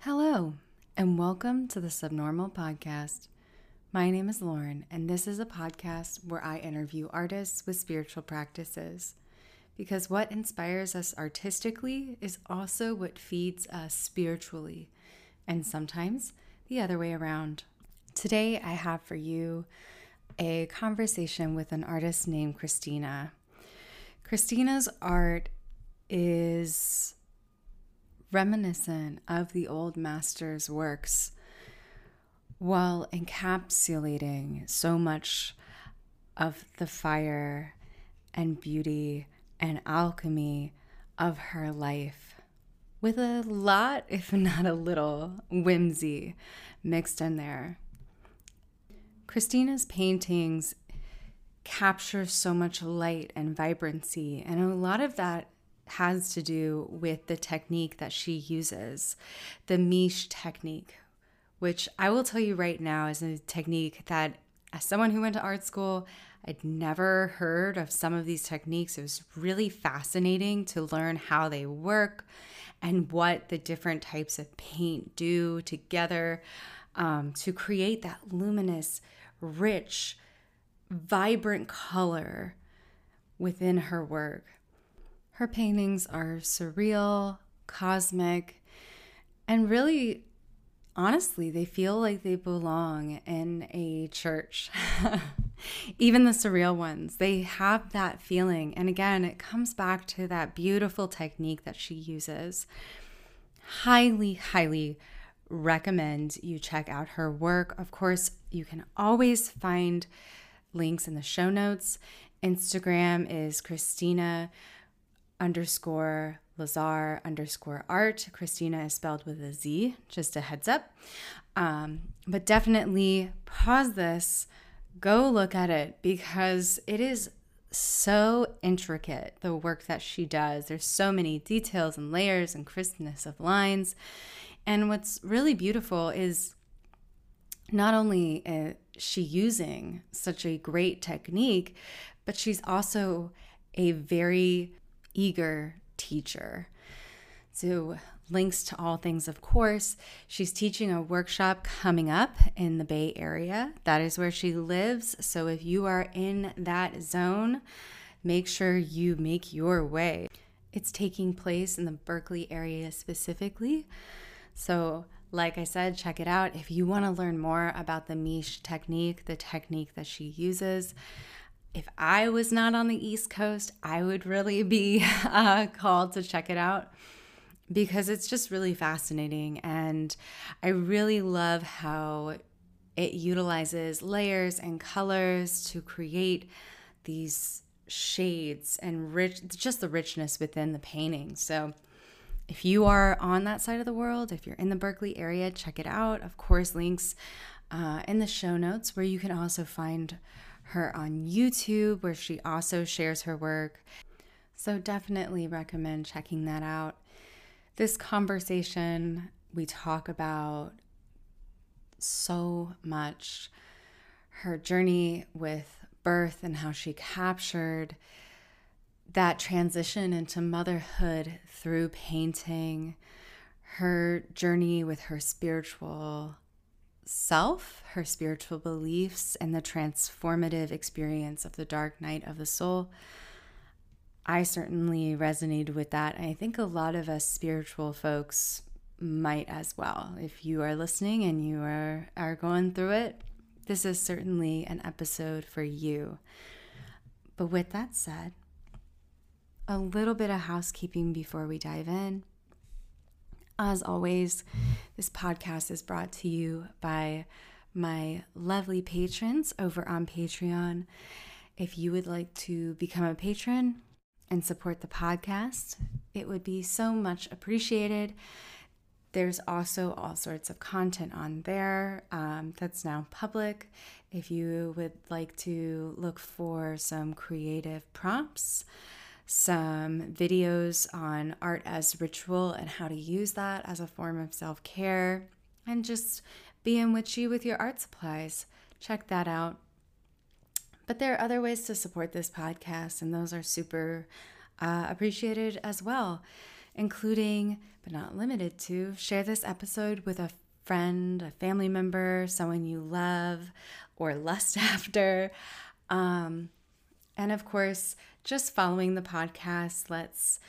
Hello, and welcome to the Subnormal Podcast. My name is Lauren, and this is a podcast where I interview artists with spiritual practices. Because what inspires us artistically is also what feeds us spiritually, and sometimes the other way around. Today, I have for you a conversation with an artist named Krisztina. Krisztina's art is reminiscent of the old master's works while encapsulating so much of the fire and beauty and alchemy of her life with a lot, if not a little, whimsy mixed in there. Krisztina's paintings capture so much light and vibrancy, and a lot of that has to do with the technique that she uses, the Mische technique, which I will tell you right now is a technique that, as someone who went to art school, I'd never heard of some of these techniques. It was really fascinating to learn how they work and what the different types of paint do together um, to create that luminous, rich, vibrant color within her work. Her paintings are surreal, cosmic, and really, honestly, they feel like they belong in a church. Even the surreal ones, they have that feeling. And again, it comes back to that beautiful technique that she uses. Highly, highly recommend you check out her work. Of course, you can always find links in the show notes. Instagram is Krisztina underscore Lazar underscore art. Krisztina is spelled with a Z, just a heads up. Um, but definitely pause this, go look at it because it is so intricate, the work that she does. There's so many details and layers and crispness of lines. And what's really beautiful is not only is she using such a great technique, but she's also a very eager teacher. So, links to all things, of course. She's teaching a workshop coming up in the Bay Area. That is where she lives. So, if you are in that zone, make sure you make your way. It's taking place in the Berkeley area specifically. So, like I said, check it out. If you want to learn more about the Mische technique, the technique that she uses, if I was not on the East Coast, I would really be uh, called to check it out because it's just really fascinating. And I really love how it utilizes layers and colors to create these shades and rich, just the richness within the painting. So, if you are on that side of the world, if you're in the Berkeley area, check it out. Of course, links uh, in the show notes where you can also find her on YouTube, where she also shares her work. So, definitely recommend checking that out. This conversation, we talk about so much her journey with birth and how she captured that transition into motherhood through painting, her journey with her spiritual self, her spiritual beliefs, and the transformative experience of the dark night of the soul. I certainly resonated with that. I think a lot of us spiritual folks might as well. If you are listening and you are, are going through it, this is certainly an episode for you. But with that said, a little bit of housekeeping before we dive in. As always, this podcast is brought to you by my lovely patrons over on Patreon. If you would like to become a patron and support the podcast, it would be so much appreciated. There's also all sorts of content on there um, that's now public. If you would like to look for some creative prompts, some videos on art as ritual and how to use that as a form of self care, and just being witchy with your art supplies. Check that out. But there are other ways to support this podcast, and those are super uh, appreciated as well. including but not limited to share this episode with a friend, a family member, someone you love or lust after. Um, and of course, just following the podcast let's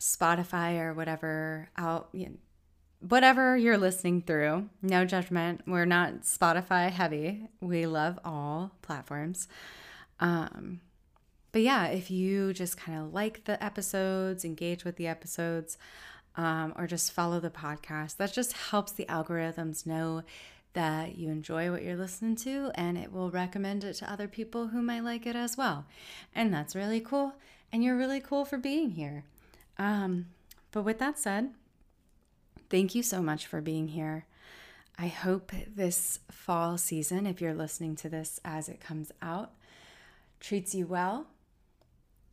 Spotify or whatever out, you know, whatever you're listening through, no judgment. We're not Spotify heavy. We love all platforms. Um, but yeah, if you just kind of like the episodes, engage with the episodes, um, or just follow the podcast, that just helps the algorithms know that you enjoy what you're listening to and it will recommend it to other people who might like it as well. And that's really cool. And you're really cool for being here. Um, but with that said, thank you so much for being here. I hope this fall season, if you're listening to this as it comes out, treats you well,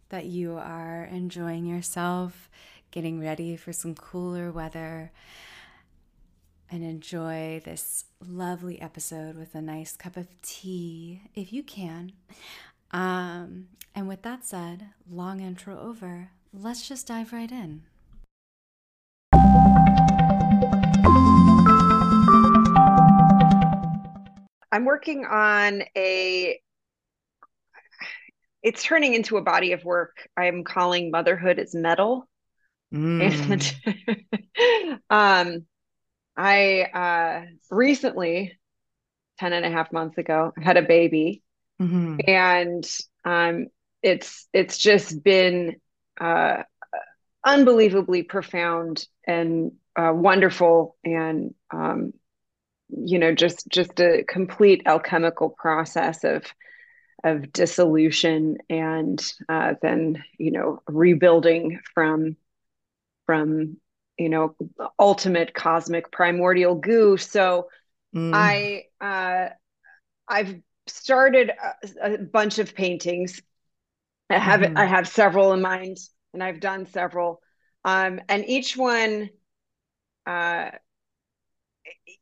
that you are enjoying yourself, getting ready for some cooler weather, and enjoy this lovely episode with a nice cup of tea if you can. Um, and with that said, long intro over, let's just dive right in. I'm working on a it's turning into a body of work I'm calling Motherhood is Metal. Mm. And um I uh, recently, 10 and a half months ago, had a baby. Mm-hmm. And um, it's it's just been uh, unbelievably profound and uh, wonderful and um, you know just just a complete alchemical process of of dissolution and uh, then you know rebuilding from from you know ultimate cosmic primordial goo. So mm. i uh i've started a, a, bunch of paintings. I have mm. i have several in mind and i've done several. Um and each one uh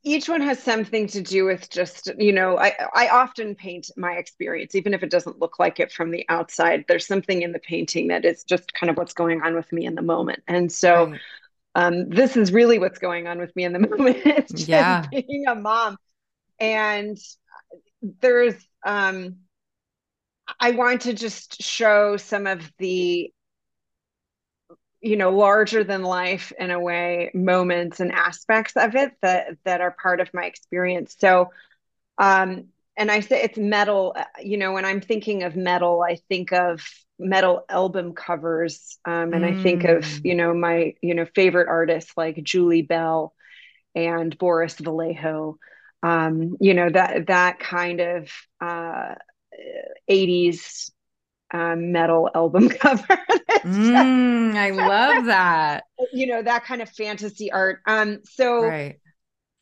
each one has something to do with just you know i i often paint my experience even if it doesn't look like it from the outside there's something in the painting that is just kind of what's going on with me in the moment. And so right um, this is really what's going on with me in the moment. yeah. being a mom. And there's, um, I want to just show some of the, you know, larger than life in a way moments and aspects of it that that are part of my experience. So, um, and I say it's metal. Uh, you know, when I'm thinking of metal, I think of metal album covers um, and mm. i think of mm. you know my you know favorite artists like julie bell and boris vallejo um, you know that that kind of uh, 80s um, metal album cover mm, i love that you know that kind of fantasy art um so right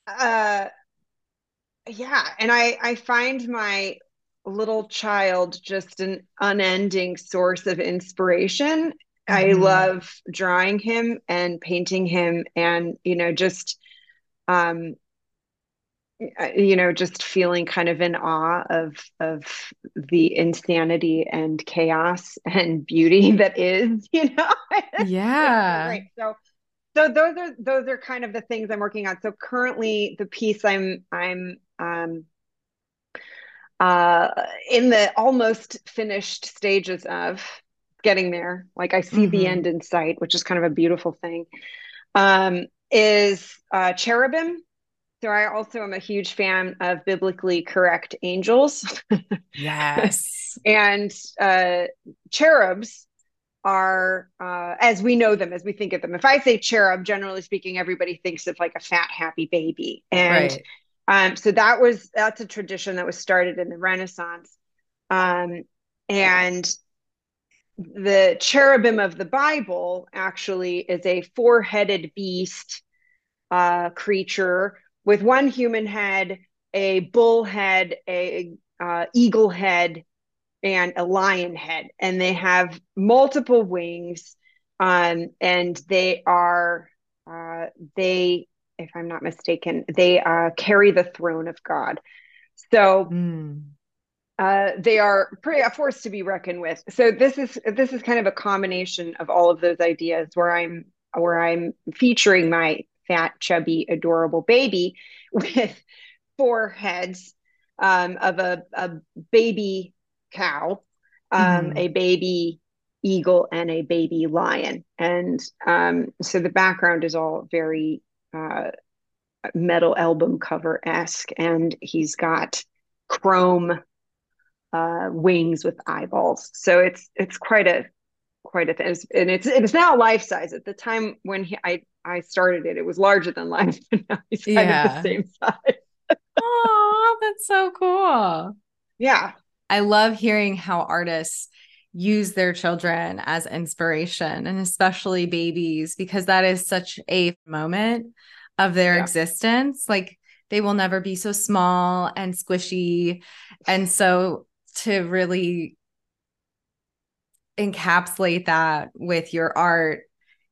uh yeah and i i find my little child just an unending source of inspiration. Mm-hmm. I love drawing him and painting him and you know just um you know just feeling kind of in awe of of the insanity and chaos and beauty that is you know yeah right so so those are those are kind of the things i'm working on so currently the piece i'm i'm um uh, in the almost finished stages of getting there. Like I see mm-hmm. the end in sight, which is kind of a beautiful thing. Um, is uh, cherubim. So I also am a huge fan of biblically correct angels. yes. and uh, cherubs are uh, as we know them, as we think of them. If I say cherub, generally speaking, everybody thinks of like a fat, happy baby. And right. Um, so that was that's a tradition that was started in the Renaissance. Um, and the cherubim of the Bible actually is a four-headed beast uh, creature with one human head, a bull head, a uh, eagle head, and a lion head, and they have multiple wings, um, and they are uh, they if I'm not mistaken, they uh, carry the throne of God. So mm. uh, they are pretty a force to be reckoned with. So this is this is kind of a combination of all of those ideas where I'm where I'm featuring my fat, chubby, adorable baby with four heads um, of a, a baby cow, um, mm-hmm. a baby eagle, and a baby lion. And um, so the background is all very uh, metal album cover esque, and he's got chrome uh, wings with eyeballs. So it's it's quite a quite a thing, and it's it's now life size. At the time when he, I I started it, it was larger than life, and now he's kind yeah. of the same size. oh, that's so cool. Yeah, I love hearing how artists use their children as inspiration, and especially babies, because that is such a moment of their yeah. existence. Like they will never be so small and squishy, and so to really encapsulate that with your art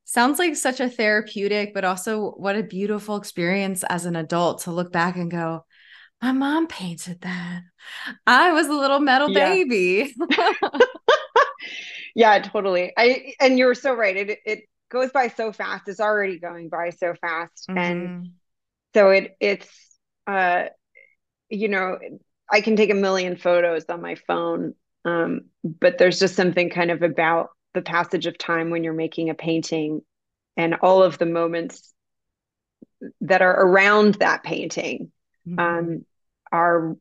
sounds like such a therapeutic but also what a beautiful experience as an adult to look back and go my mom painted that i was a little metal yeah. baby yeah totally i and you're so right it it goes by so fast it's already going by so fast mm-hmm. and so it it's uh you know I can take a million photos on my phone, um, but there's just something kind of about the passage of time when you're making a painting and all of the moments that are around that painting mm-hmm. um, are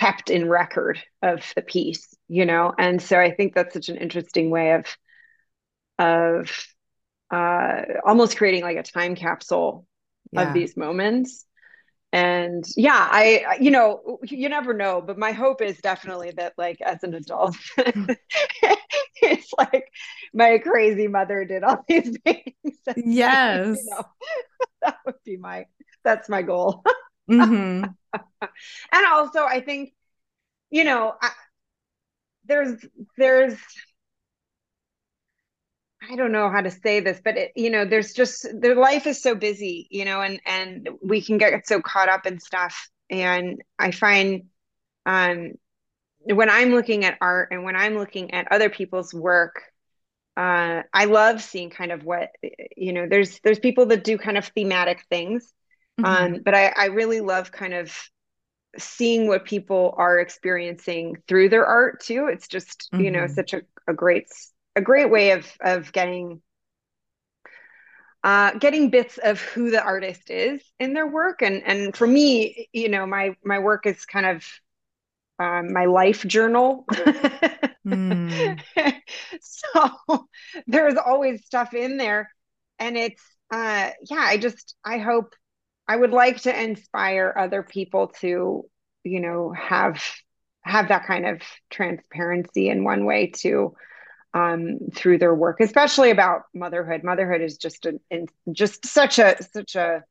kept in record of the piece you know? And so i think that's such an interesting way of of uh, almost creating like a time capsule yeah. of these moments. And yeah i you know you never know but my hope is definitely that like as an adult it's like my crazy mother did all these things. Yes. You know, that would be my that's my goal mm-hmm. and also i think you know I, there's there's I don't know how to say this, but it, you know, there's just their life is so busy, you know, and and we can get so caught up in stuff. And I find um when I'm looking at art and when I'm looking at other people's work, uh, I love seeing kind of what you know. There's there's people that do kind of thematic things, mm-hmm. um, but I, I really love kind of seeing what people are experiencing through their art too. It's just mm-hmm. you know mm-hmm. such a, a great a great way of of getting uh, getting bits of who the artist is in their work and and for me you know my my work is kind of um, my life journal mm. so there's always stuff in there and it's uh yeah i just i hope i would like to inspire other people to you know have have that kind of transparency in one way to um, through their work, especially about motherhood. Motherhood is just a in, just such a such a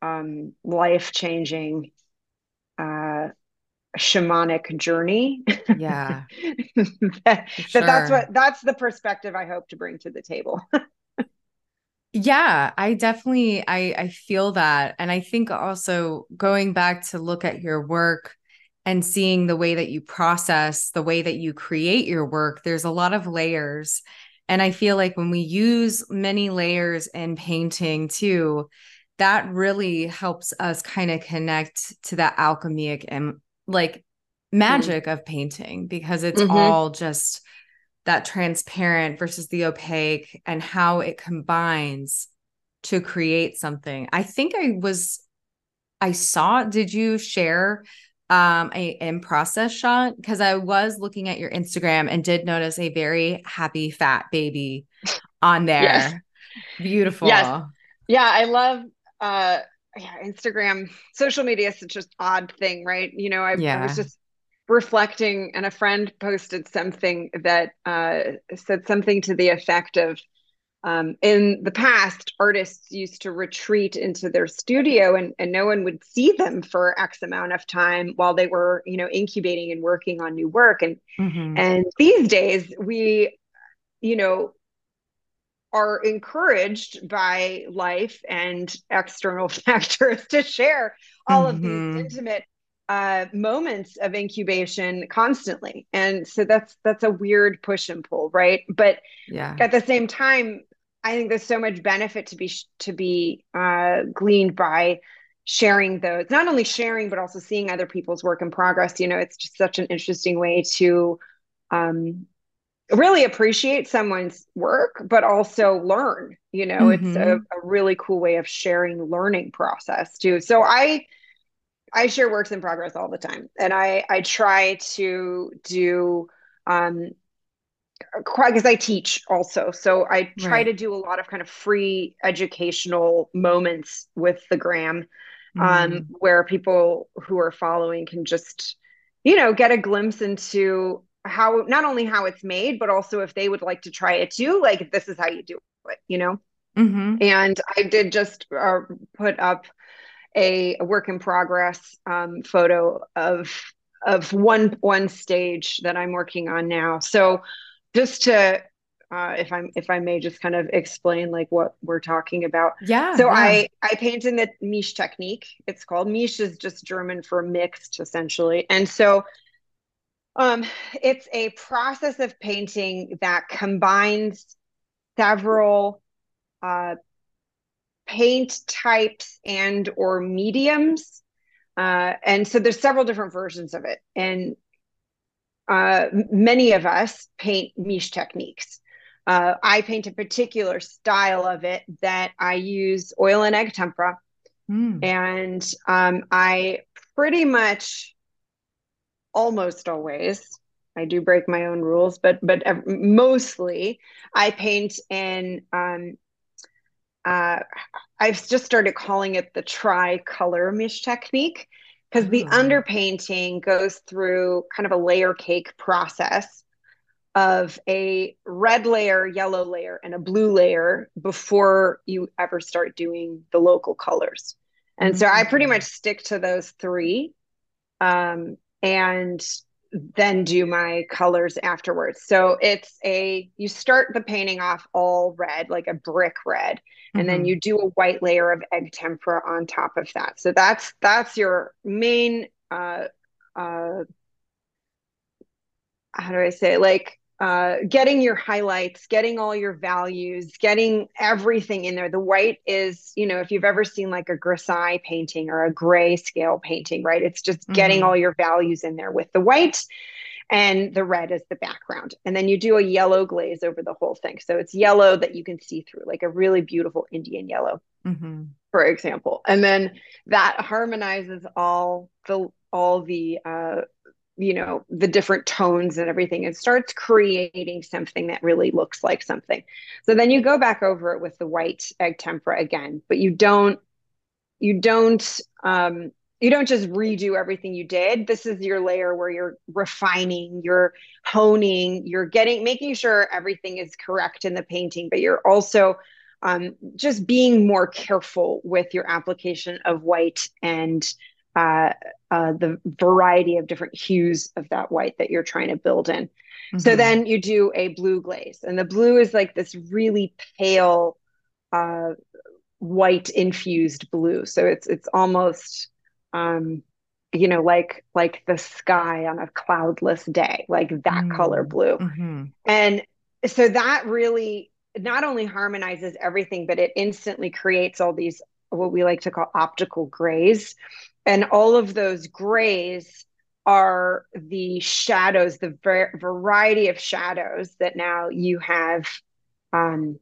um, life changing uh, shamanic journey. Yeah, that, sure. that that's what that's the perspective I hope to bring to the table. yeah i definitely i i feel that and i think also going back to look at your work and seeing the way that you process, the way that you create your work, there's a lot of layers. And I feel like when we use many layers in painting too, that really helps us kind of connect to that alchemic and like mm-hmm. magic mm-hmm. of painting because it's mm-hmm. all just that transparent versus the opaque and how it combines to create something. I think I was I saw did you share um a in process shot because I was looking at your Instagram and did notice a very happy fat baby on there. Yes. Beautiful. Yes. Yeah, I love uh yeah, Instagram, social media is such an odd thing, right? You know, I, yeah. I was just reflecting and a friend posted something that uh said something to the effect of um, in the past, artists used to retreat into their studio and, and no one would see them for X amount of time while they were, you know, incubating and working on new work. And mm-hmm. and these days we, you know, are encouraged by life and external factors to share all mm-hmm. of these mm-hmm. intimate uh, moments of incubation constantly and so that's that's a weird push and pull right but yeah at the same time I think there's so much benefit to be to be uh, gleaned by sharing those. Not only sharing, but also seeing other people's work in progress. You know, it's just such an interesting way to um, really appreciate someone's work, but also learn. You know, mm-hmm. it's a, mm-hmm. a really cool way of sharing learning process too. So I I share works in progress all the time, and I I try to do um because I teach also. So I try right. to do a lot of kind of free educational moments with the gram um, mm. where people who are following can just, you know, get a glimpse into how not only how it's made, but also if they would like to try it too, like this is how you do it, you know? Mm-hmm. And I did just uh, put up a, a, work in progress um, photo of of one one stage that I'm working on now. So just to uh, if I'm if I may just kind of explain like what we're talking about. Yeah. So yeah. I I paint in the Mische technique. It's called Mische is just German for mixed essentially, and so um, it's a process of painting that combines several uh, paint types and or mediums. Uh, and so there's several different versions of it. And uh, many of us paint Mische techniques. Uh, I paint a particular style of it that I use oil and egg tempera. Mm. And um, I pretty much almost always I do break my own rules, but but mostly I paint in um, uh, I've just started calling it the tri-color Mische technique because the ah. underpainting goes through kind of a layer cake process of a red layer, yellow layer, and a blue layer before you ever start doing the local colors. And mm-hmm. so I pretty mm. much stick to those three um, and then do my colors afterwards. So it's a, you start the painting off all red, like a brick red, and mm-hmm. then you do a white layer of egg tempera on top of that. So that's that's your main uh uh how do I say like uh, getting your highlights, getting all your values, getting everything in there. The white is, you know, if you've ever seen like a grisaille painting or a gray scale painting, right? It's just mm-hmm. getting all your values in there with the white and the red is the background. And then you do a yellow glaze over the whole thing. So it's yellow that you can see through, like a really beautiful Indian yellow, mm-hmm. for example. And then that harmonizes all the all the uh, you know the different tones and everything and starts creating something that really looks like something. So then you go back over it with the white egg tempera again but you don't you don't um you don't just redo everything you did. This is your layer where you're refining you're honing you're getting making sure everything is correct in the painting but you're also um, just being more careful with your application of white and uh, uh, the variety of different hues of that white that you're trying to build in. Mm-hmm. So then you do a blue glaze, and the blue is like this really pale, uh, white infused blue. So it's it's almost, um, you know, like like the sky on a cloudless day, like that mm-hmm. color blue. Mm-hmm. And so that really not only harmonizes everything, but it instantly creates all these what we like to call optical grays and all of those grays are the shadows the ver- variety of shadows that now you have um,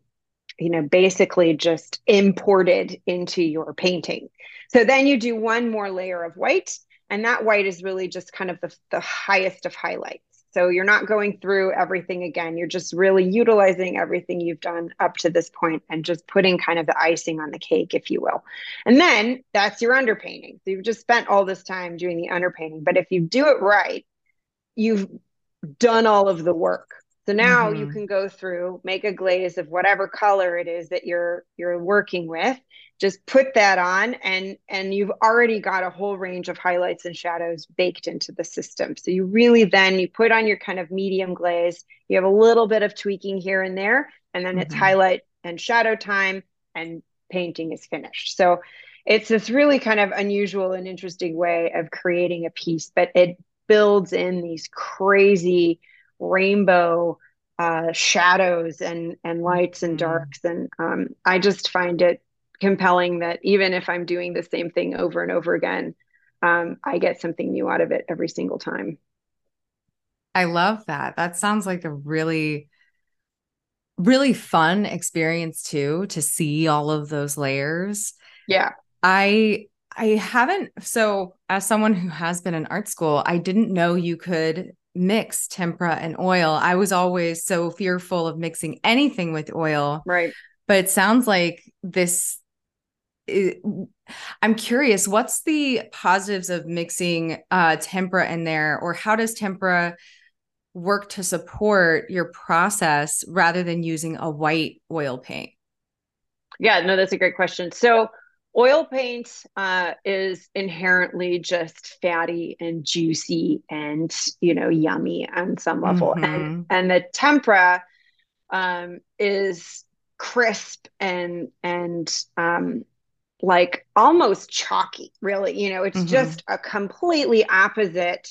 you know basically just imported into your painting. So then you do one more layer of white and that white is really just kind of the, the highest of highlights so you're not going through everything again. You're just really utilizing everything you've done up to this point and just putting kind of the icing on the cake, if you will. And then that's your underpainting. So you've just spent all this time doing the underpainting. But if you do it right, you've done all of the work. So now mm-hmm. you can go through, make a glaze of whatever color it is that you're you're working with, just put that on and and you've already got a whole range of highlights and shadows baked into the system so you really then you put on your kind of medium glaze you have a little bit of tweaking here and there and then mm-hmm. it's highlight and shadow time and painting is finished so it's this really kind of unusual and interesting way of creating a piece but it builds in these crazy rainbow uh, shadows and and lights and mm. darks. And um, i just find it compelling that even if i'm doing the same thing over and over again um, i get something new out of it every single time. I love that. That sounds like a really really fun experience too to see all of those layers. Yeah. I i haven't so as someone who has been in art school i didn't know you could mix tempera and oil. I was always so fearful of mixing anything with oil. Right. But it sounds like this I'm curious, what's the positives of mixing uh, tempera in there, or how does tempera work to support your process rather than using a white oil paint? Yeah, no, that's a great question. So, Oil paint uh, is inherently just fatty and juicy and you know yummy on some level, mm-hmm. and and the tempera um, is crisp and and um, like almost chalky. Really, you know, it's mm-hmm. just a completely opposite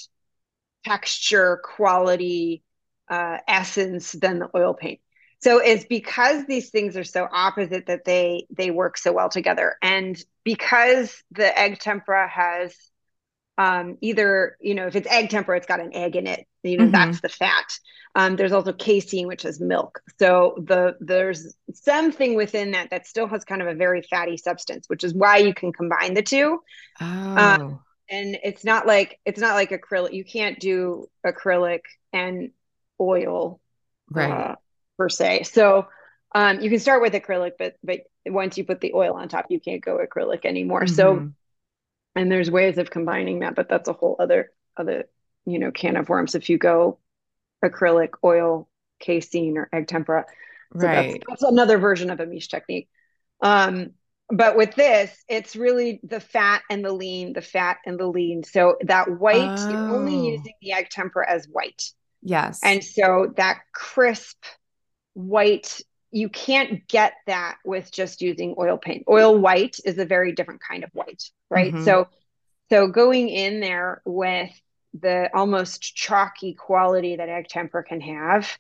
texture, quality, uh, essence than the oil paint so it's because these things are so opposite that they they work so well together. And because the egg tempera has um, either you know if it's egg tempera it's got an egg in it you know mm-hmm. that's the fat. Um, there's also casein which is milk. So the there's something within that that still has kind of a very fatty substance which is why you can combine the two. Oh. Um, and it's not like it's not like acrylic you can't do acrylic and oil right. uh, per se. So um, you can start with acrylic, but but once you put the oil on top, you can't go acrylic anymore. Mm-hmm. So and there's ways of combining that, but that's a whole other other you know can of worms if you go acrylic, oil, casein, or egg tempera. So right. That's, that's another version of a Mische technique. Um, but with this, it's really the fat and the lean, the fat and the lean. So that white, oh. you're only oh. using the egg tempera as white. Yes. And so that crisp white you can't get that with just using oil paint oil white is a very different kind of white right mm-hmm. so so going in there with the almost chalky quality that egg tempera can have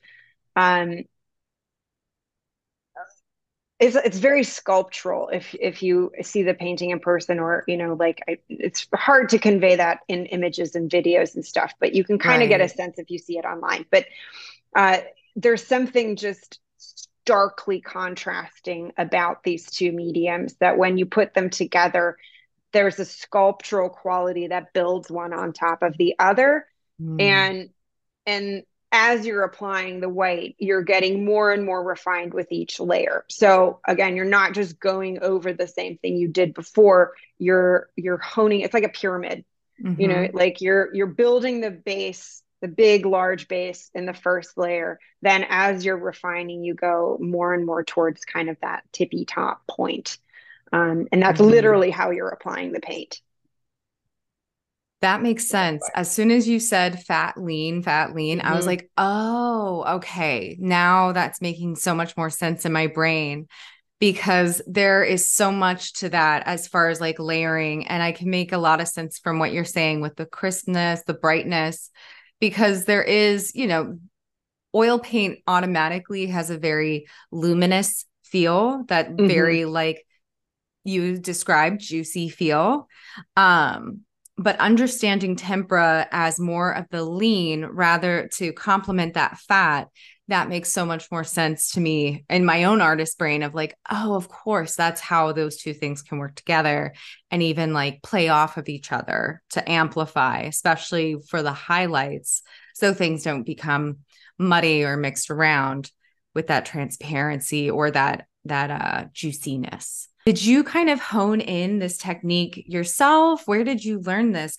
um it's it's very sculptural if if you see the painting in person or you know like I, it's hard to convey that in images and videos and stuff but you can kind of right. get a sense if you see it online but uh there's something just starkly contrasting about these two mediums that when you put them together, there's a sculptural quality that builds one on top of the other. Mm. And and as you're applying the white, you're getting more and more refined with each layer. So again, you're not just going over the same thing you did before. You're you're honing. It's like a pyramid. Mm-hmm. You know, mm-hmm. like you're you're building the base the big large base in the first layer then as you're refining you go more and more towards kind of that tippy top point um, and that's mm-hmm. literally how you're applying the paint that makes sense. As soon as you said fat lean, fat lean, mm-hmm. I was mm-hmm. like, oh, okay. Now that's making so much more sense in my brain because there is so much to that as far as like layering. And I can make a lot of sense from what you're saying with the crispness, the brightness because there is, you know, oil paint automatically has a very luminous feel that mm-hmm. very like you described juicy feel um but understanding tempera as more of the lean rather to complement that fat that makes so much more sense to me in my own artist brain of like oh of course that's how those two things can work together and even like play off of each other to amplify especially for the highlights so things don't become muddy or mixed around with that transparency or that that uh juiciness. Did you kind of hone in this technique yourself? Where did you learn this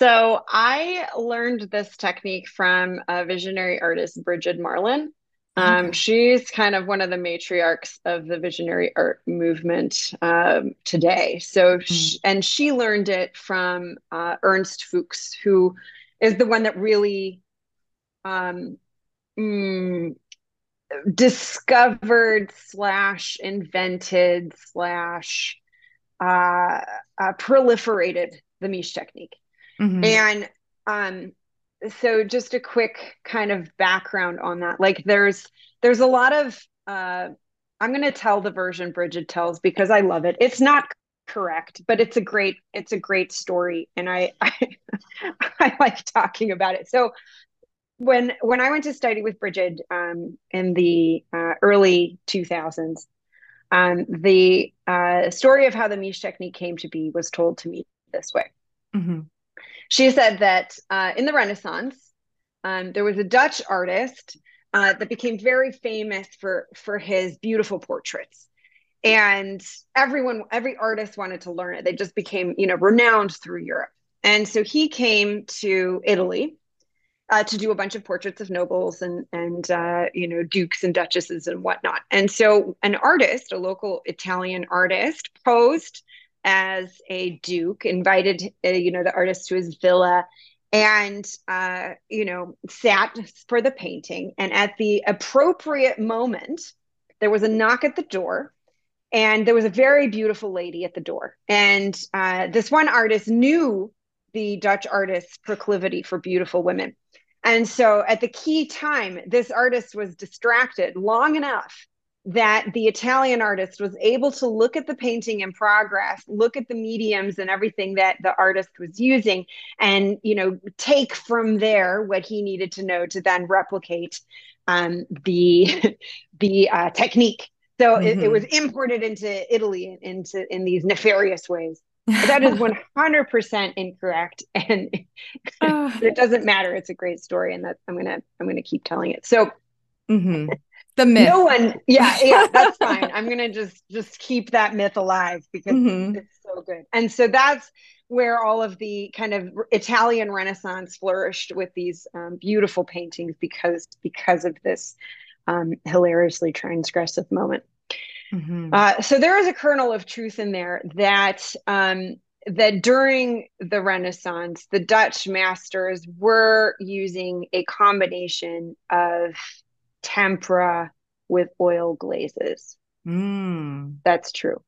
so I learned this technique from a visionary artist, Brigid Marlin. Um, okay. She's kind of one of the matriarchs of the visionary art movement um, today. So, mm. she, and she learned it from uh, Ernst Fuchs, who is the one that really um, mm, discovered slash invented slash uh, uh, proliferated the Mische technique. Mm-hmm. And um, so just a quick kind of background on that. Like there's there's a lot of uh I'm going to tell the version Brigid tells because I love it. It's not correct, but it's a great it's a great story and I I, I like talking about it. So when when I went to study with Brigid um, in the uh, early 2000s, um, the uh, story of how the Mische technique came to be was told to me this way. Mm-hmm. She said that uh, in the Renaissance, um, there was a Dutch artist uh, that became very famous for for his beautiful portraits, and everyone, every artist wanted to learn it. They just became, you know, renowned through Europe. And so he came to Italy uh, to do a bunch of portraits of nobles and and uh, you know dukes and duchesses and whatnot. And so an artist, a local Italian artist, posed as a duke, invited uh, you know the artist to his villa, and uh, you know sat for the painting. And at the appropriate moment, there was a knock at the door. And there was a very beautiful lady at the door. And uh, this one artist knew the Dutch artist's proclivity for beautiful women. And so at the key time, this artist was distracted long enough that the Italian artist was able to look at the painting in progress, look at the mediums and everything that the artist was using, and you know take from there what he needed to know to then replicate um, the the uh, technique. So mm-hmm. it, it, mm-hmm. was imported into Italy into in these nefarious ways that is 100% incorrect and it doesn't matter it's a great story and that i'm gonna i'm gonna keep telling it so mm-hmm. The myth no one yeah yeah that's fine i'm gonna just just keep that myth alive because mm-hmm. it's so good and so that's where all of the kind of italian renaissance flourished with these um, beautiful paintings because because of this um, hilariously transgressive moment Mm-hmm. Uh, so there is a kernel of truth in there that um, that during the Renaissance, the Dutch masters were using a combination of tempera with oil glazes. Mm. That's true,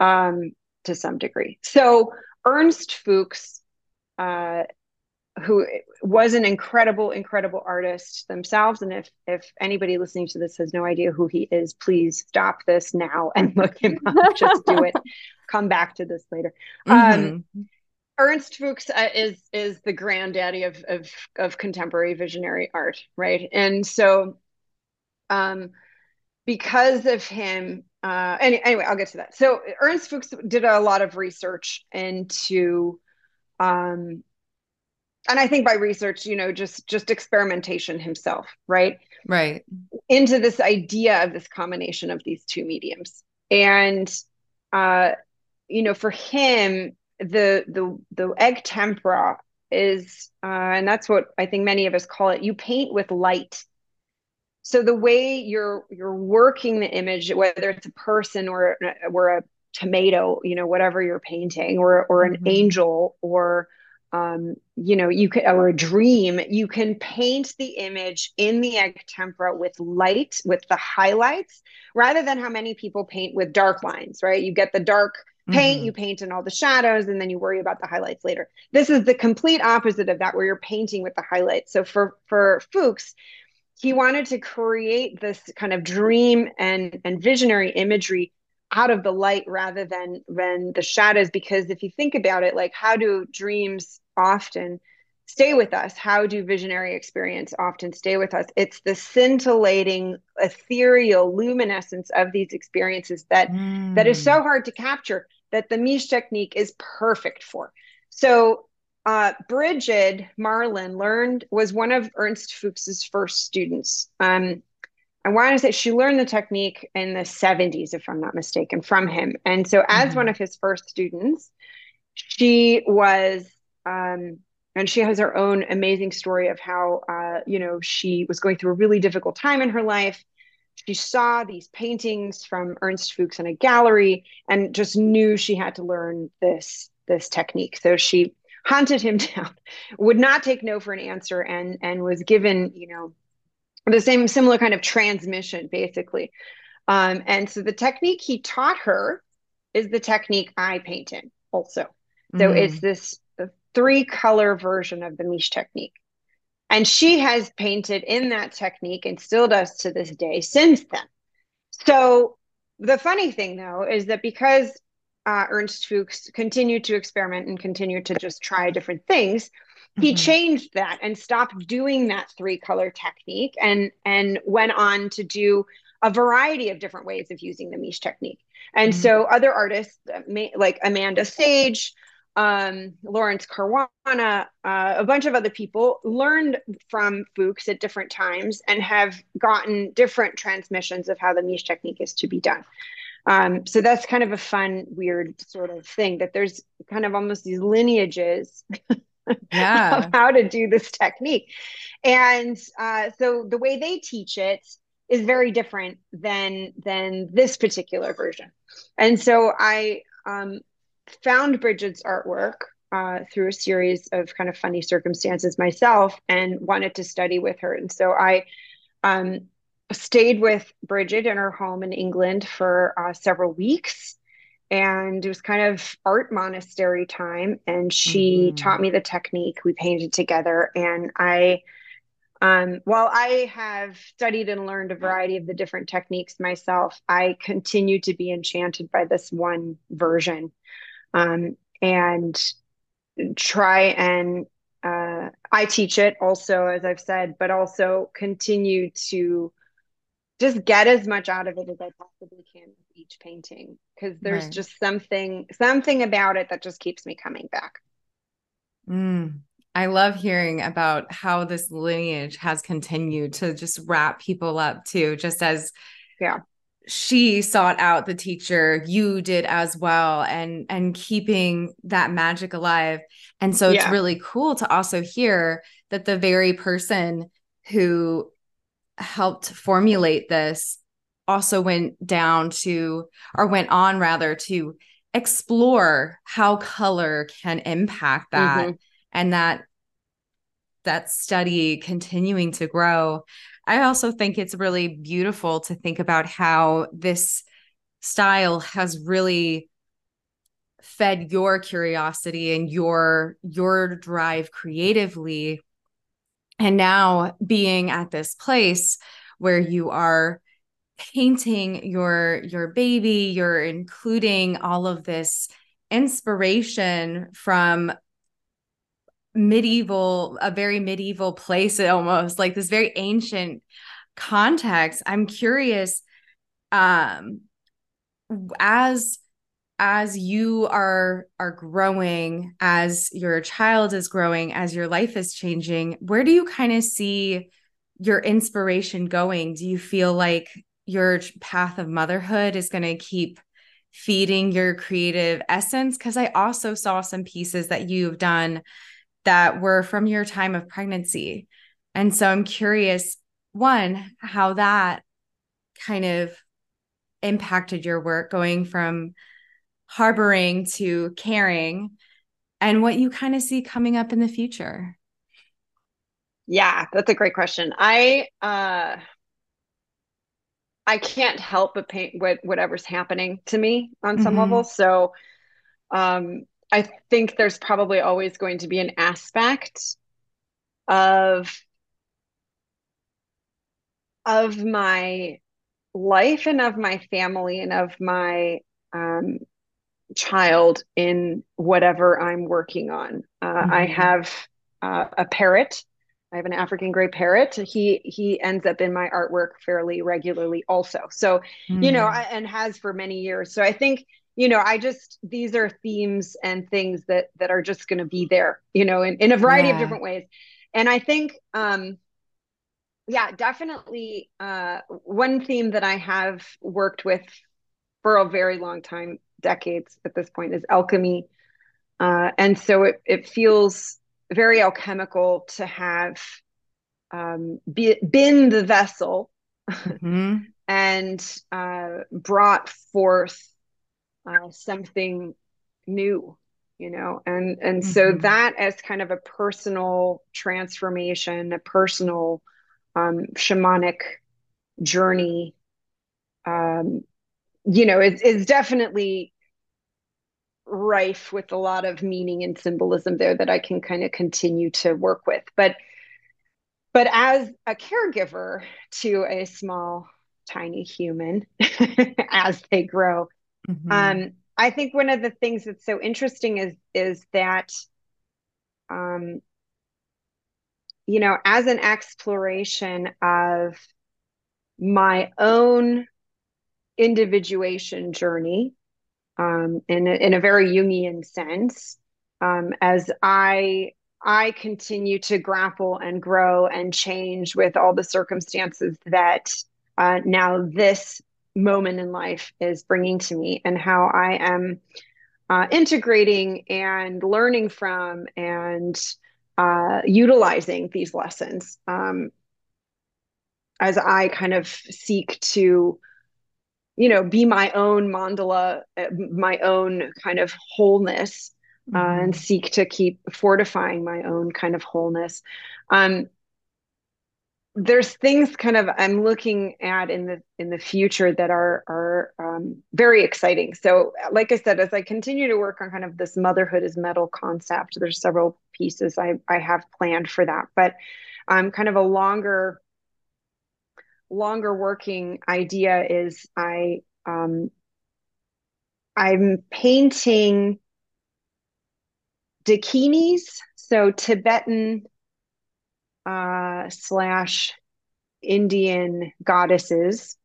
um, to some degree. So Ernst Fuchs uh, who was an incredible, incredible artist themselves. And if if anybody listening to this has no idea who he is, please stop this now and look him up. Just do it. Come back to this later. Mm-hmm. Um, Ernst Fuchs uh, is is the granddaddy of, of of contemporary visionary art, right? And so, um, because of him, uh, any, anyway, I'll get to that. So Ernst Fuchs did a lot of research into um, and i think by research you know just just experimentation himself right? Right. Into this idea of this combination of these two mediums. And uh you know for him the the the egg tempera is uh and that's what i think many of us call it. You paint with light so the way you're you're working the image whether it's a person or or a tomato you know whatever you're painting or or an mm-hmm. angel or um, you know, you could, or a dream, you can paint the image in the egg tempera with light, with the highlights, rather than how many people paint with dark lines, right? You get the dark paint, mm-hmm. you paint in all the shadows, and then you worry about the highlights later. This is the complete opposite of that, where you're painting with the highlights. So for for Fuchs, he wanted to create this kind of dream and and visionary imagery out of the light rather than than the shadows because if you think about it like how do dreams often stay with us? How do visionary experience often stay with us? It's the scintillating ethereal luminescence of these experiences that mm. that is so hard to capture that the Mische technique is perfect for. So uh, Brigid Marlin learned was one of Ernst Fuchs's first students. Um, I want to say she learned the technique in the 70s, if I'm not mistaken, from him. And so, as mm-hmm. one of his first students, she was um, and she has her own amazing story of how uh, you know she was going through a really difficult time in her life she saw these paintings from ernst fuchs in a gallery and just knew she had to learn this this technique so she hunted him down would not take no for an answer and and was given you know the same similar kind of transmission basically um, and so the technique he taught her is the technique i paint in also so mm. it's this three color version of the Mische technique. And she has painted in that technique and still does to this day since then. So the funny thing though is that because uh, Ernst Fuchs continued to experiment and continued to just try different things, he mm-hmm. changed that and stopped doing that three color technique and and went on to do a variety of different ways of using the Mische technique. And mm-hmm. so other artists uh, like Amanda Sage, um, Laurence Caruana, uh, a bunch of other people learned from Fuchs at different times and have gotten different transmissions of how the Mische technique is to be done. Um, so that's kind of a fun, weird sort of thing that there's kind of almost these lineages yeah. of how to do this technique. And uh, so the way they teach it is very different than than this particular version. And so I um, found Brigid's artwork uh, through a series of kind of funny circumstances myself and wanted to study with her. And so I um, stayed with Brigid in her home in England for uh, several weeks. And it was kind of art monastery time. And she mm-hmm. taught me the technique. We painted together. And I, um, while I have studied and learned a variety of the different techniques myself, I continue to be enchanted by this one version um, and try and uh, I teach it also, as I've said, but also continue to just get as much out of it as I possibly can with each painting because there's right. just something something about it that just keeps me coming back. Mm, I love hearing about how this lineage has continued to just wrap people up too, just as yeah she sought out the teacher you did as well and and keeping that magic alive and so it's yeah. really cool to also hear that the very person who helped formulate this also went down to or went on rather to explore how color can impact that mm-hmm. and that that study continuing to grow I also think it's really beautiful to think about how this style has really fed your curiosity and your your drive creatively and now being at this place where you are painting your your baby you're including all of this inspiration from medieval a very medieval place almost like this very ancient context. I'm curious um as as you are are growing as your child is growing as your life is changing where do you kind of see your inspiration going do you feel like your path of motherhood is going to keep feeding your creative essence because i also saw some pieces that you've done that were from your time of pregnancy. And so I'm curious, one, how that kind of impacted your work going from harboring to caring and what you kind of see coming up in the future. Yeah, that's a great question. I uh I can't help but paint what whatever's happening to me on some mm-hmm. level. So um I think there's probably always going to be an aspect of of my life and of my family and of my um, child in whatever I'm working on. Uh, mm-hmm. I have uh, a parrot. I have an African gray parrot. He he ends up in my artwork fairly regularly, also. So mm-hmm. you know, mm. I, and has for many years. So I think you know i just these are themes and things that that are just going to be there you know in, in a variety yeah. of different ways and i think um yeah definitely uh one theme that i have worked with for a very long time decades at this point is alchemy uh and so it it feels very alchemical to have um be, been the vessel mm-hmm. and uh brought forth uh, something new you know and and mm-hmm. so that as kind of a personal transformation a personal um, shamanic journey um, you know is, is definitely rife with a lot of meaning and symbolism there that i can kind of continue to work with but but as a caregiver to a small, tiny human as they grow, mm-hmm. um, I think one of the things that's so interesting is is that um, you know, as an exploration of my own individuation journey um, in, a, in a very Jungian sense, um, as I I continue to grapple and grow and change with all the circumstances that uh, now this moment in life is bringing to me, and how I am uh, integrating and learning from and uh, utilizing these lessons um, as I kind of seek to, you know, be my own mandala, uh, my own kind of wholeness, uh, mm-hmm. uh, and seek to keep fortifying my own kind of wholeness. Um, there's things kind of I'm looking at in the in the future that are are um, very exciting. So, like I said, as I continue to work on kind of this motherhood is metal concept, there's several pieces I I have planned for that, but um, kind of a longer longer working idea is I um, I'm painting dakinis, so Tibetan uh, slash Indian goddesses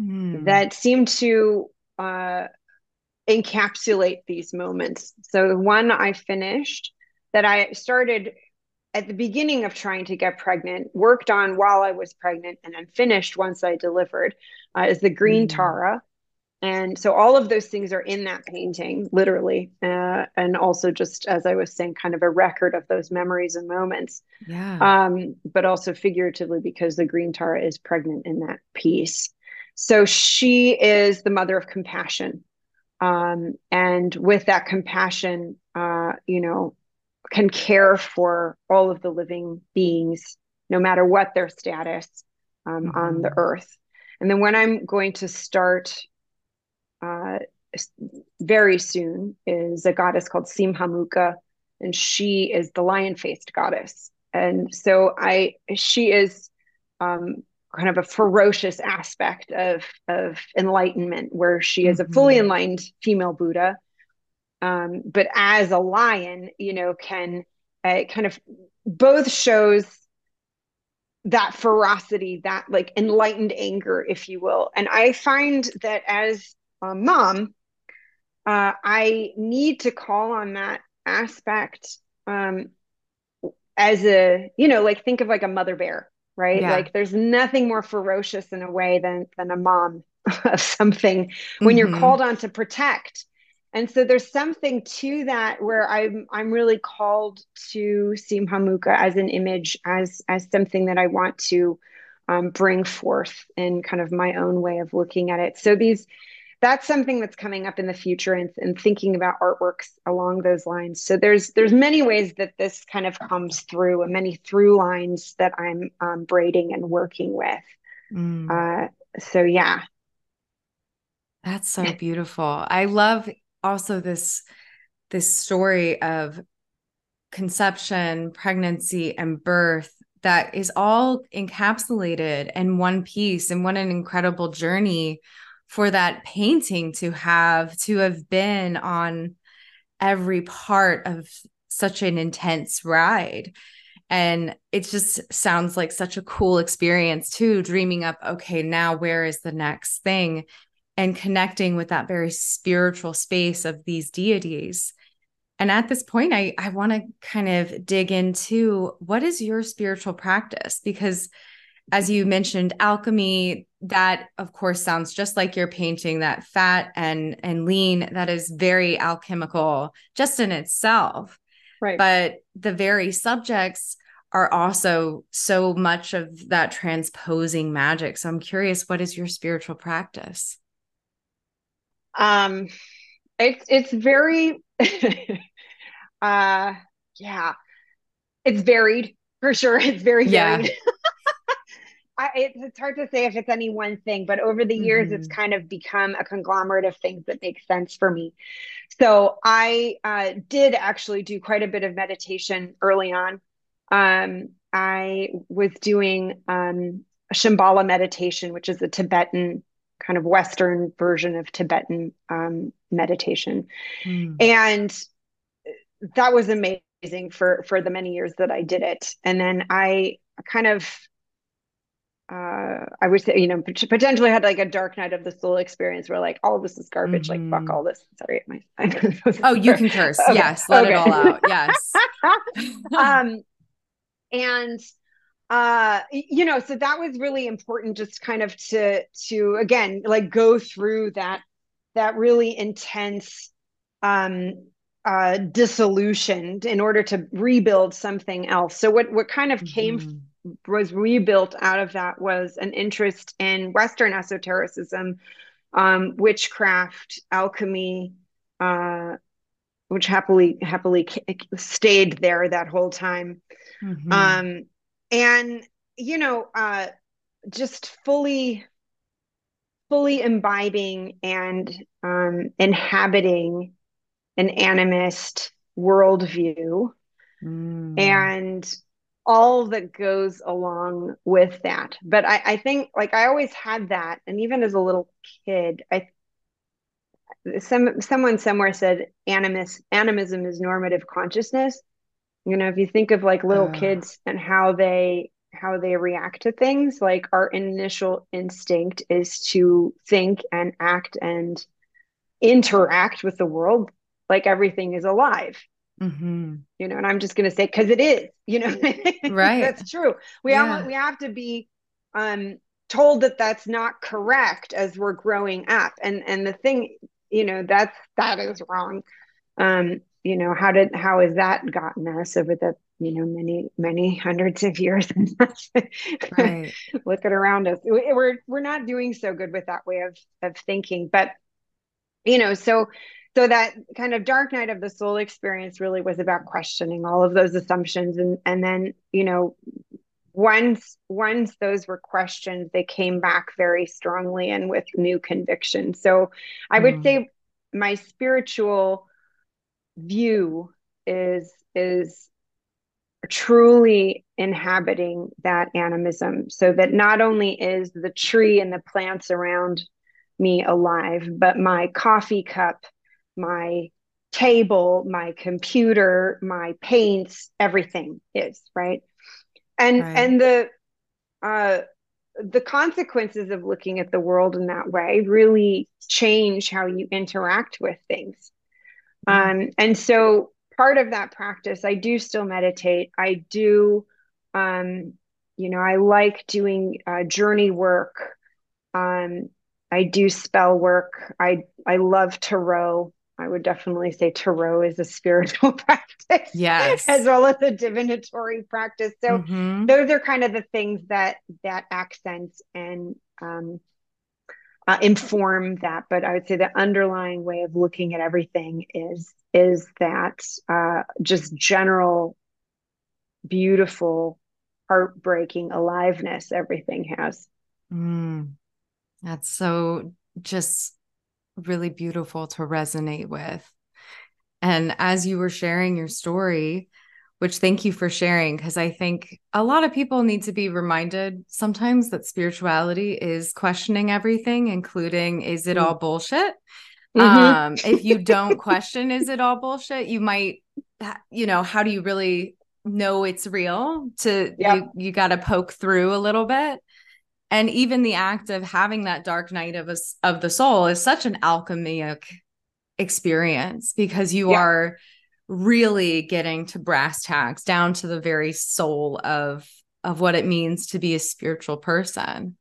mm. that seem to uh, encapsulate these moments. So the one I finished that I started at the beginning of trying to get pregnant, worked on while I was pregnant, and then finished once I delivered uh, is the green mm. Tara. And so all of those things are in that painting literally uh, and also just as i was saying kind of a record of those memories and moments. Yeah. Um, but also figuratively because the green tara is pregnant in that piece. So she is the mother of compassion. Um, and with that compassion uh, you know can care for all of the living beings no matter what their status um, mm-hmm. on the mm-hmm. earth and then when i'm going to start uh, very soon is a goddess called Simhamukha, and she is the lion faced goddess. And so I, she is um, kind of a ferocious aspect of of enlightenment, where she is mm-hmm. a fully enlightened female Buddha, um, but as a lion, you know, can uh, kind of both shows that ferocity, that like enlightened anger, if you will. And I find that as a mom, uh, I need to call on that aspect um, as a, you know, like think of like a mother bear, right? Yeah. Like there's nothing more ferocious in a way than than a mom of something when mm-hmm. you're called on to protect. And so there's something to that where I'm I'm really called to Simhamukha as an image, as as something that I want to um, bring forth in kind of my own way of looking at it. So these that's something that's coming up in the future and, and thinking about artworks along those lines so there's there's many ways that this kind of comes through and many through lines that i'm um, braiding and working with mm. uh, so yeah that's so beautiful i love also this this story of conception pregnancy and birth that is all encapsulated in one piece and what an incredible journey for that painting to have to have been on every part of such an intense ride. And it just sounds like such a cool experience too dreaming up okay now where is the next thing and connecting with that very spiritual space of these deities. And at this point i i want to kind of dig into what is your spiritual practice? Because as you mentioned alchemy that of course sounds just like you're painting that fat and and lean that is very alchemical just in itself. Right. But the very subjects are also so much of that transposing magic. So i'm curious what is your spiritual practice um it's it's very uh yeah it's varied for sure it's very varied yeah. I, it's, it's hard to say if it's any one thing, but over the years, mm-hmm. it's kind of become a conglomerate of things that make sense for me. So I uh, did actually do quite a bit of meditation early on. Um, I was doing um, Shambhala meditation, which is a Tibetan kind of Western version of Tibetan um, meditation, mm. and that was amazing for for the many years that I did it. And then I kind of uh, I would say, you know, potentially had like a dark night of the soul experience where like all of this is garbage, mm-hmm. like fuck all this. Sorry, my. oh, you can curse. Okay. Yes, let okay. it all out. Yes. um, and uh, you know, so that was really important, just kind of to to again like go through that that really intense um uh dissolution in order to rebuild something else. So what what kind of mm-hmm. came was rebuilt out of that was an interest in Western esotericism, um, witchcraft, alchemy, uh, which happily happily stayed there that whole time, mm-hmm. um, and you know, uh, just fully fully imbibing and um, inhabiting an animist worldview mm. and all that goes along with that. But I, I think like I always had that. And even as a little kid, I some someone somewhere said animus animism is normative consciousness. You know, if you think of like little uh. kids and how they how they react to things, like our initial instinct is to think and act and interact with the world like everything is alive. Mm-hmm. You know, and I'm just going to say because it is. You know, right? that's true. We yeah. all, we have to be um, told that that's not correct as we're growing up, and and the thing, you know, that's that is wrong. Um, you know, how did how has that gotten us over the you know many many hundreds of years? right. Looking around us, we're we're not doing so good with that way of of thinking, but you know, so so that kind of dark night of the soul experience really was about questioning all of those assumptions and and then you know once once those were questioned they came back very strongly and with new conviction so i would mm. say my spiritual view is is truly inhabiting that animism so that not only is the tree and the plants around me alive but my coffee cup my table, my computer, my paints, everything is right. And right. and the uh, the consequences of looking at the world in that way really change how you interact with things. Mm-hmm. Um, and so part of that practice, I do still meditate. I do, um, you know, I like doing uh, journey work. Um, I do spell work. I I love tarot. I would definitely say tarot is a spiritual practice. Yes. As well as a divinatory practice. So mm-hmm. those are kind of the things that that accents and um, uh, inform that. But I would say the underlying way of looking at everything is is that uh, just general, beautiful, heartbreaking aliveness everything has. Mm. That's so just really beautiful to resonate with. And as you were sharing your story, which thank you for sharing, because I think a lot of people need to be reminded sometimes that spirituality is questioning everything, including is it all bullshit? Mm-hmm. Um, if you don't question, is it all bullshit? You might, you know, how do you really know it's real? To you, you got to poke through a little bit and even the act of having that dark night of us of the soul is such an alchemic experience because you yeah. are really getting to brass tacks down to the very soul of of what it means to be a spiritual person.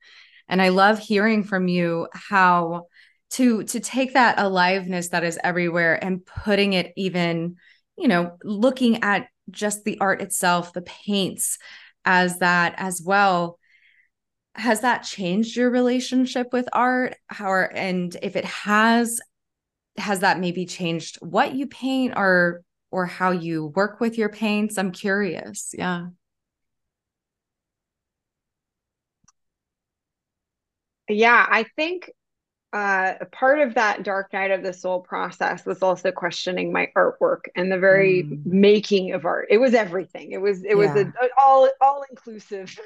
And i love hearing from you how to to take that aliveness that is everywhere and putting it even you know looking at just the art itself the paints as that as well. Has that changed your relationship with art? How are, and if it has has that maybe changed what you paint or or how you work with your paints i'm curious yeah yeah i think uh, part of that dark night of the soul process was also questioning my artwork and the very mm. making of art. It was everything. It was it was yeah. a, a all all inclusive,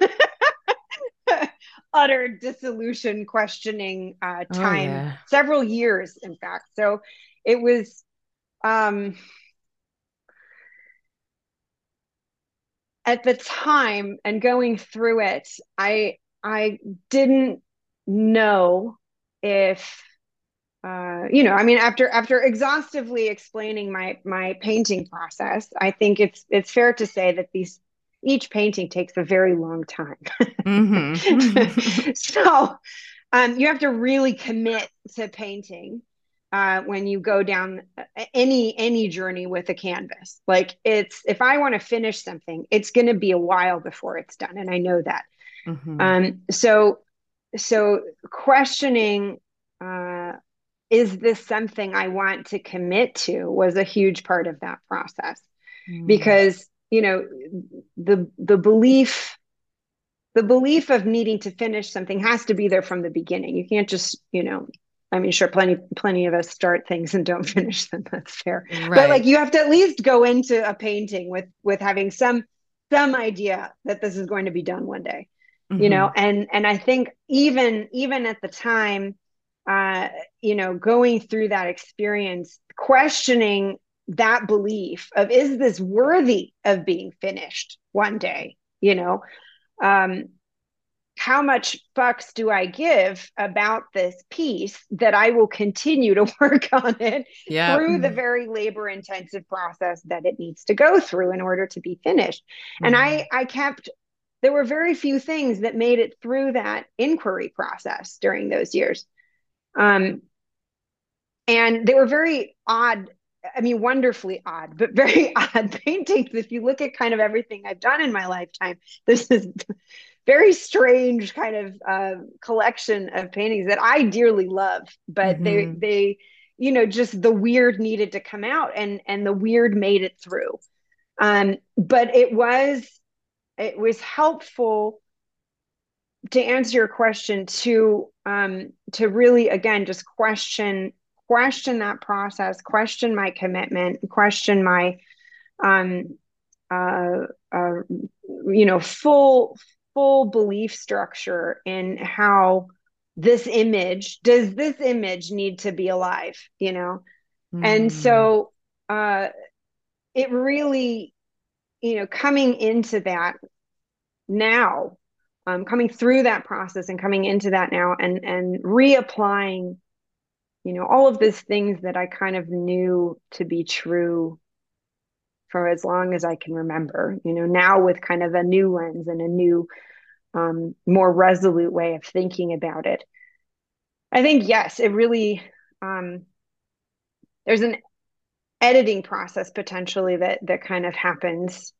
utter dissolution, questioning uh, oh, time. Oh, yeah. Several years, in fact. So it was. Um, at the time and going through it, I I didn't know if uh, you know i mean after after exhaustively explaining my my painting process i think it's it's fair to say that these each painting takes a very long time mm-hmm. so um, you have to really commit to painting uh, when you go down any any journey with a canvas like it's if i want to finish something it's going to be a while before it's done and i know that mm-hmm. um, so so questioning uh, is this something i want to commit to was a huge part of that process mm. because you know the the belief the belief of needing to finish something has to be there from the beginning you can't just you know I mean, sure, plenty, plenty of us start things and don't finish them. That's fair. Right. But like, you have to at least go into a painting with with having some some idea that this is going to be done one day mm-hmm. you know and and i think even even at the time uh you know going through that experience questioning that belief of is this worthy of being finished one day you know um how much fucks do I give about this piece that I will continue to work on it yeah. through the very labor intensive process that it needs to go through in order to be finished. Mm-hmm. And I I kept there were very few things that made it through that inquiry process during those years. Um, and they were very odd, I mean, wonderfully odd, but very odd paintings. If you look at kind of everything I've done in my lifetime, this is very strange kind of uh, collection of paintings that I dearly love, but mm-hmm. they, they, you know, just the weird needed to come out and, and the weird made it through. Um, but it was, it was helpful to answer your question to um, to really again just question question that process question my commitment question my um, uh, uh, you know full full belief structure in how this image does this image need to be alive you know mm. and so uh, it really you know, coming into that now, um, coming through that process and coming into that now and and reapplying, you know, all of these things that I kind of knew to be true for as long as I can remember, you know, now with kind of a new lens and a new, um, more resolute way of thinking about it. I think, yes, it really, um, there's an editing process potentially that that kind of happens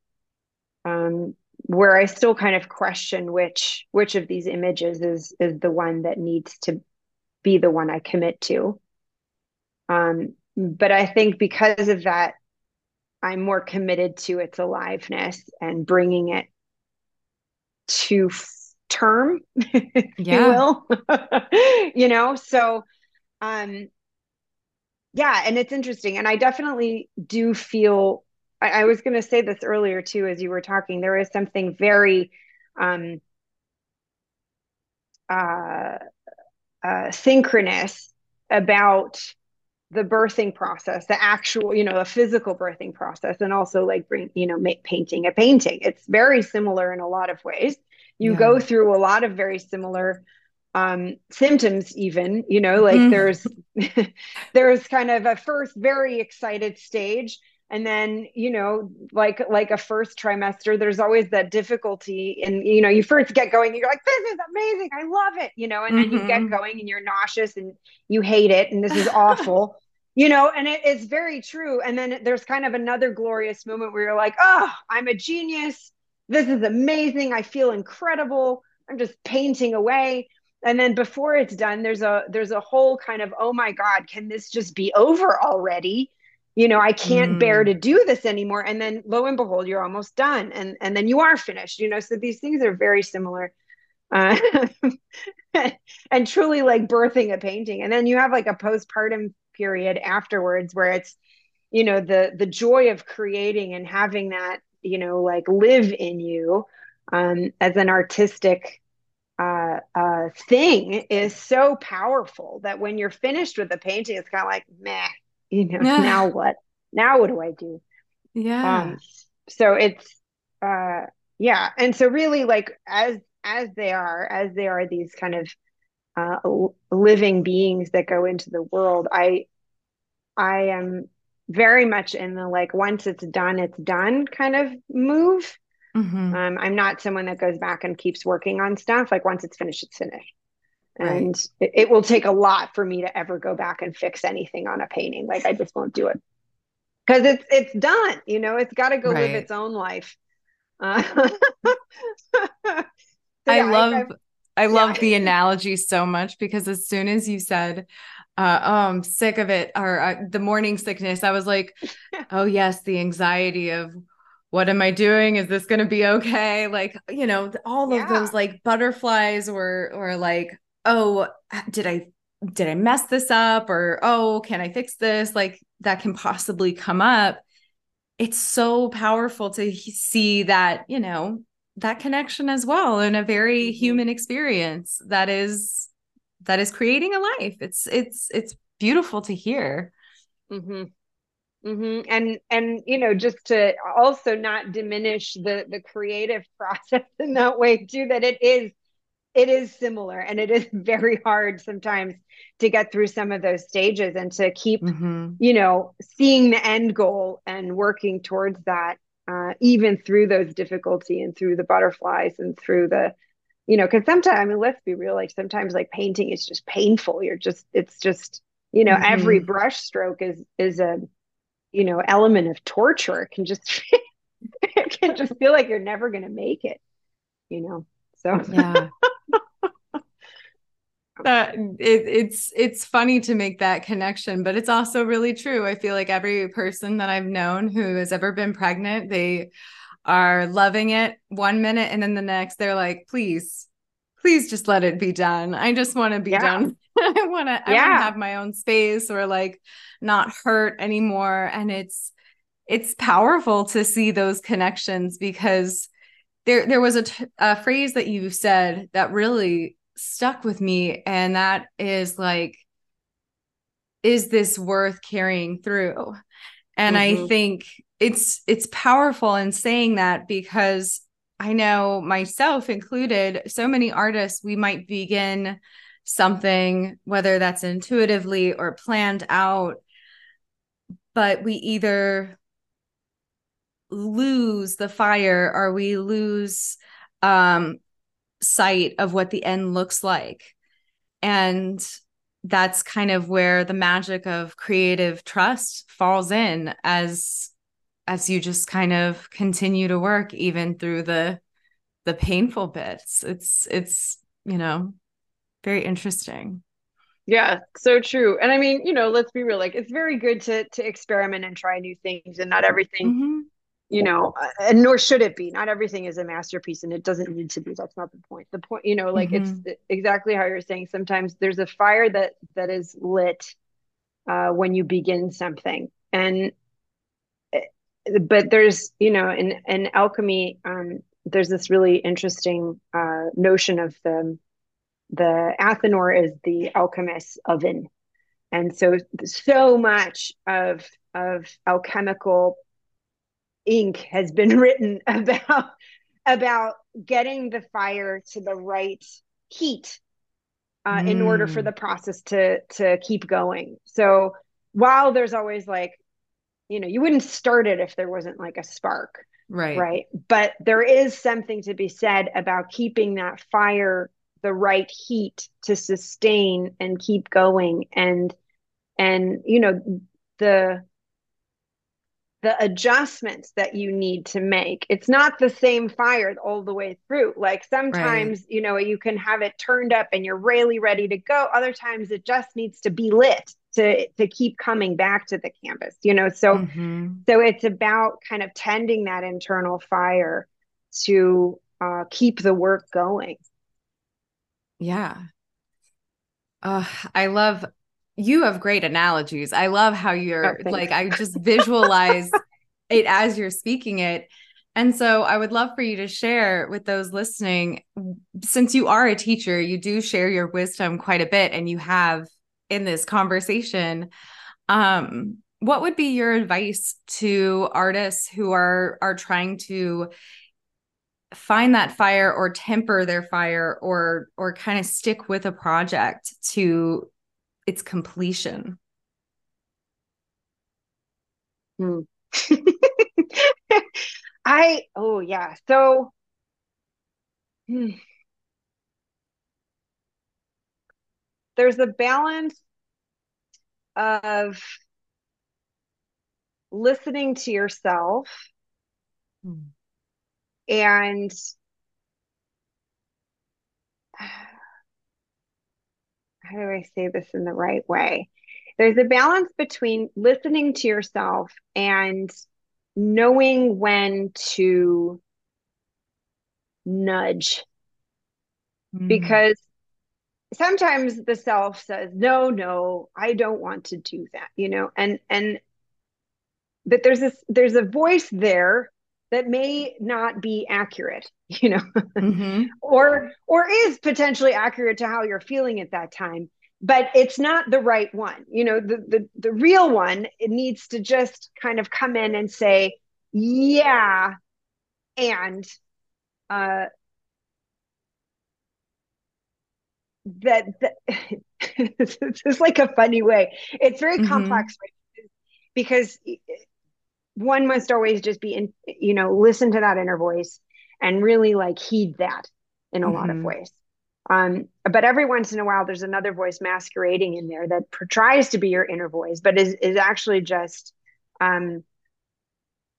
um, where I still kind of question which which of these images is is the one that needs to be the one I commit to. Um, but I think because of that, I'm more committed to its aliveness and bringing it to f- term, yeah. you will. you know, so um, yeah and it's interesting and i definitely do feel i, I was going to say this earlier too as you were talking there is something very um uh, uh synchronous about the birthing process the actual you know the physical birthing process and also like bring you know make painting a painting it's very similar in a lot of ways you yeah. go through a lot of very similar um, symptoms even you know like mm-hmm. there's there's kind of a first very excited stage and then you know like like a first trimester there's always that difficulty and you know you first get going you're like this is amazing i love it you know and mm-hmm. then you get mm-hmm. going and you're nauseous and you hate it and this is awful you know and it, it's very true. And then there's kind of another glorious moment where you're like oh i'm a genius. This is amazing. I feel incredible. I'm just painting away. And then before it's done there's a there's a whole kind of oh my god can this just be over already? You know i can't mm. bear to do this anymore. And then lo and behold you're almost done. And and then you are finished you know? So these things are very similar uh, and truly like birthing a painting. And then you have like a postpartum period afterwards where it's you know the the joy of creating and having that you know like live in you um, as an artistic uh, uh, thing is so powerful that when you're finished with the painting it's kind of like meh you know yeah. now what? Now what do i do? Yeah. Um, so it's uh yeah. And so really like as as they are as they are these kind of uh, living beings that go into the world i i am very much in the like once it's done it's done kind of move. Mm-hmm. um, i'm not someone that goes back and keeps working on stuff. Like once it's finished it's finished. Right. and it, it will take a lot for me to ever go back and fix anything on a painting. Like i just won't do it. Because it's it's done you know? It's got to go right. live its own life. Uh, so I yeah, love I, I love yeah. the analogy so much because as soon as you said uh, oh, I'm sick of it, or uh, the morning sickness, I was like, oh, yes, the anxiety of what am I doing? Is this going to be okay? Like, you know, all yeah. of those like butterflies or, or like, oh, did I, did I mess this up? Or, oh, can I fix this? Like, that can possibly come up. It's so powerful to see that, you know, that connection as well in a very mm-hmm. human experience that is that is creating a life it's it's it's beautiful to hear mm-hmm. Mm-hmm. and and you know just to also not diminish the the creative process in that way too that it is it is similar and it is very hard sometimes to get through some of those stages and to keep mm-hmm. you know seeing the end goal and working towards that uh, even through those difficulty and through the butterflies and through the you know because sometimes i mean let's be real like sometimes like painting is just painful. You're just it's just you know mm-hmm. every brush stroke is is a you know element of torture. It can just it can just feel like you're never going to make it you know so. Yeah that it, it's it's funny to make that connection but it's also really true i feel like every person that i've known who has ever been pregnant they are loving it one minute and then the next they're like please please just let it be done i just want to be yeah. done i want to yeah. i want to have my own space or like not hurt anymore and it's it's powerful to see those connections because there there was a, t- a phrase that you said that really stuck with me and that is like is this worth carrying through and mm-hmm. i think it's it's powerful in saying that because I know myself included, so many artists, we might begin something, whether that's intuitively or planned out, but we either lose the fire or we lose um, sight of what the end looks like. And that's kind of where the magic of creative trust falls in as as you just kind of continue to work even through the the painful bits it's it's you know very interesting yeah so true and i mean you know let's be real like it's very good to to experiment and try new things and not everything mm-hmm. You know uh, and nor should it be. Not everything is a masterpiece and it doesn't need to be. That's not the point. The point you know like mm-hmm. it's exactly how you're saying sometimes there's a fire that that is lit uh, when you begin something. And but there's you know in in alchemy um, there's this really interesting uh, notion of the the athanor is the alchemist's oven. And so so much of of alchemical ink has been written about about getting the fire to the right heat uh, mm. in order for mm. the process to to keep going so while there's always like you know you wouldn't start it if there wasn't like a spark right right but there is something to be said about keeping that fire the right heat to sustain and keep going and and you know the the adjustments that you need to make. It's not the same fire all the way through. Like sometimes right. you know you can have it turned up and you're really ready to go. Other times it just needs to be lit to to keep coming back to the campus you know? So mm-hmm. so it's about kind of tending that internal fire to uh, keep the work going. Yeah. Uh, I love you have great analogies. I love how you're oh, like I just visualize it as you're speaking it. And so I would love for you to share with those listening since you are a teacher, you do share your wisdom quite a bit and you have in this conversation um what would be your advice to artists who are are trying to find that fire or temper their fire or or kind of stick with a project to its completion hmm. i oh yeah so hmm. there's a balance of listening to yourself hmm. and how do I say this in the right way? There's a balance between listening to yourself and knowing when to nudge. Mm. Because sometimes the self says, no, no, I don't want to do that, you know, and, and, but there's this, there's a voice there that may not be accurate you know mm-hmm. or or is potentially accurate to how you're feeling at that time but it's not the right one you know the the, the real one it needs to just kind of come in and say yeah and uh that, that it's like a funny way it's very mm-hmm. complex because one must always just be in you know listen to that inner voice and really like heed that in a mm-hmm. lot of mm-hmm. ways um, but every once in a while there's another voice masquerading in there that tries to be your inner voice but is is actually just um,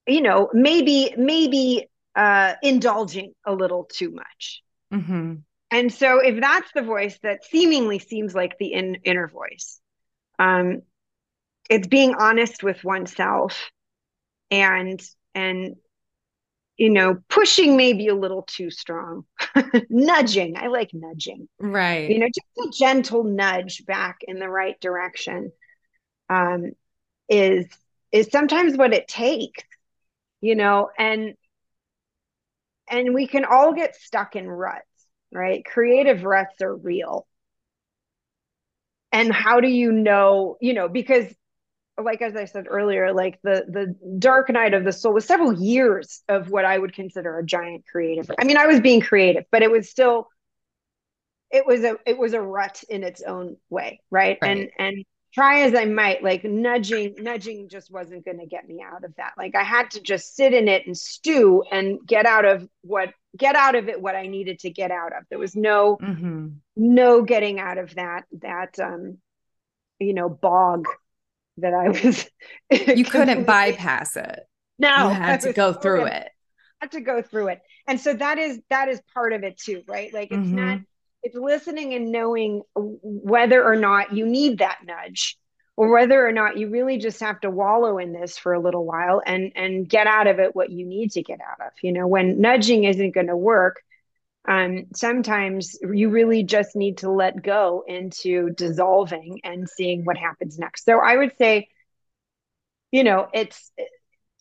you know maybe maybe uh, indulging a little too much mm-hmm. and so if that's the voice that seemingly seems like the in, inner voice um, it's being honest with oneself and and you know pushing maybe a little too strong. Nudging. I like nudging. Right. You know just a gentle nudge back in the right direction um is is sometimes what it takes you know and and we can all get stuck in ruts right? Creative ruts are real. And how do you know you know because like as I said earlier, like the the dark night of the soul was several years of what I would consider a giant creative. I mean, I was being creative, but it was still it was a it was a rut in its own way, right? right. And and try as I might, like nudging nudging just wasn't going to get me out of that. Like I had to just sit in it and stew and get out of what get out of it what I needed to get out of. There was no mm-hmm. no getting out of that that um you know bog that I was. you couldn't bypass it. No, you had to go through it. Had to go through it, and so that is that is part of it too, right? Like it's mm-hmm. not. It's listening and knowing whether or not you need that nudge, or whether or not you really just have to wallow in this for a little while and and get out of it what you need to get out of. You know, when nudging isn't going to work, um, sometimes you really just need to let go into dissolving and seeing what happens next. So I would say, you know, it's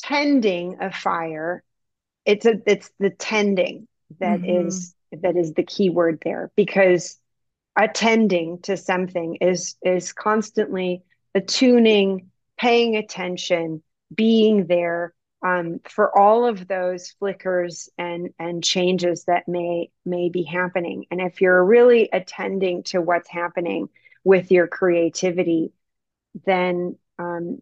tending a fire. It's a it's the tending that mm-hmm. is that is the key word there because attending to something is is constantly attuning, paying attention, being there, um, for all of those flickers and and changes that may may be happening. And if you're really attending to what's happening with your creativity then um,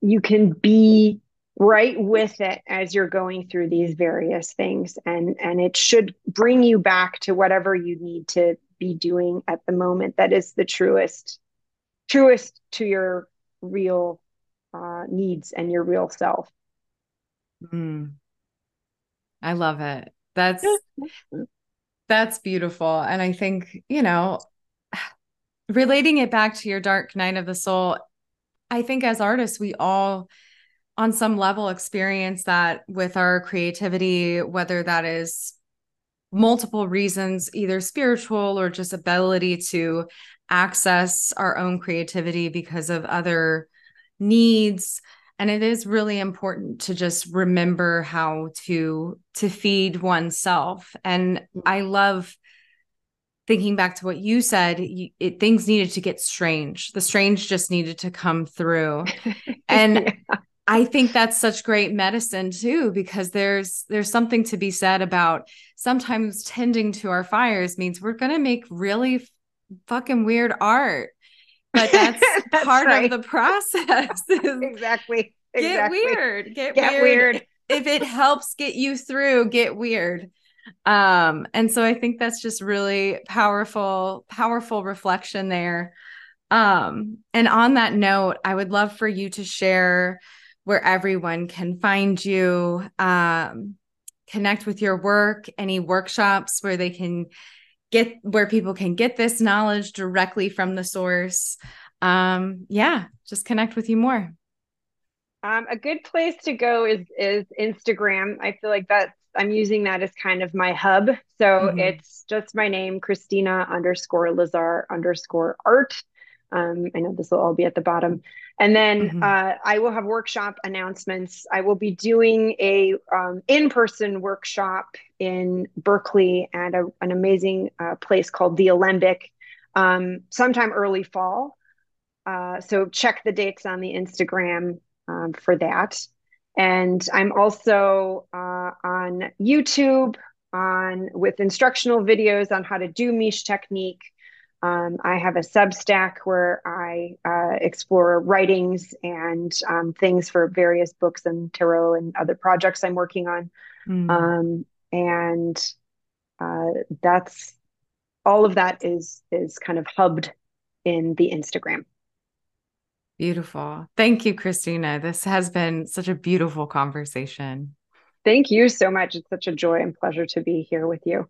you can be right with it as you're going through these various things. And and it should bring you back to whatever you need to be doing at the moment that is the truest truest to your real uh, needs and your real self. Mm. I love it. That's that's beautiful. And I think, you know, relating it back to your dark night of the soul, I think as artists, we all on some level experience that with our creativity, whether that is multiple reasons, either spiritual or just ability to access our own creativity because of other needs. And it is really important to just remember how to to feed oneself. And i love thinking back to what you said you, it, things needed to get strange. The strange just needed to come through. And yeah. i think that's such great medicine too because there's there's something to be said about sometimes tending to our fires means we're going to make really fucking weird art but that's, that's part right. of the process. exactly. Get exactly. weird. Get, get weird. weird. if it helps get you through, get weird. Um, and so I think that's just really powerful, powerful reflection there. Um, and on that note, I would love for you to share where everyone can find you, um, connect with your work, any workshops where they can get where people can get this knowledge directly from the source. Um yeah just connect with you more. Um, a good place to go is is instagram. I feel like that's i'm using that as kind of my hub. So mm-hmm. it's just my name krisztina underscore lazar underscore art um, I know this will all be at the bottom. And then mm-hmm. uh, I will have workshop announcements. I will be doing a um, in-person workshop in Berkeley at a, an amazing uh, place called the Alembic um, sometime early fall. Uh, so check the dates on the Instagram um, for that. And I'm also uh, on YouTube on with instructional videos on how to do Mische technique um, I have a Substack where I uh, explore writings and um, things for various books and tarot and other projects I'm working on. Mm. Um, and uh, that's all of that is is kind of hubbed in the Instagram. Beautiful. Thank you, Krisztina. This has been such a beautiful conversation. Thank you so much. It's such a joy and pleasure to be here with you.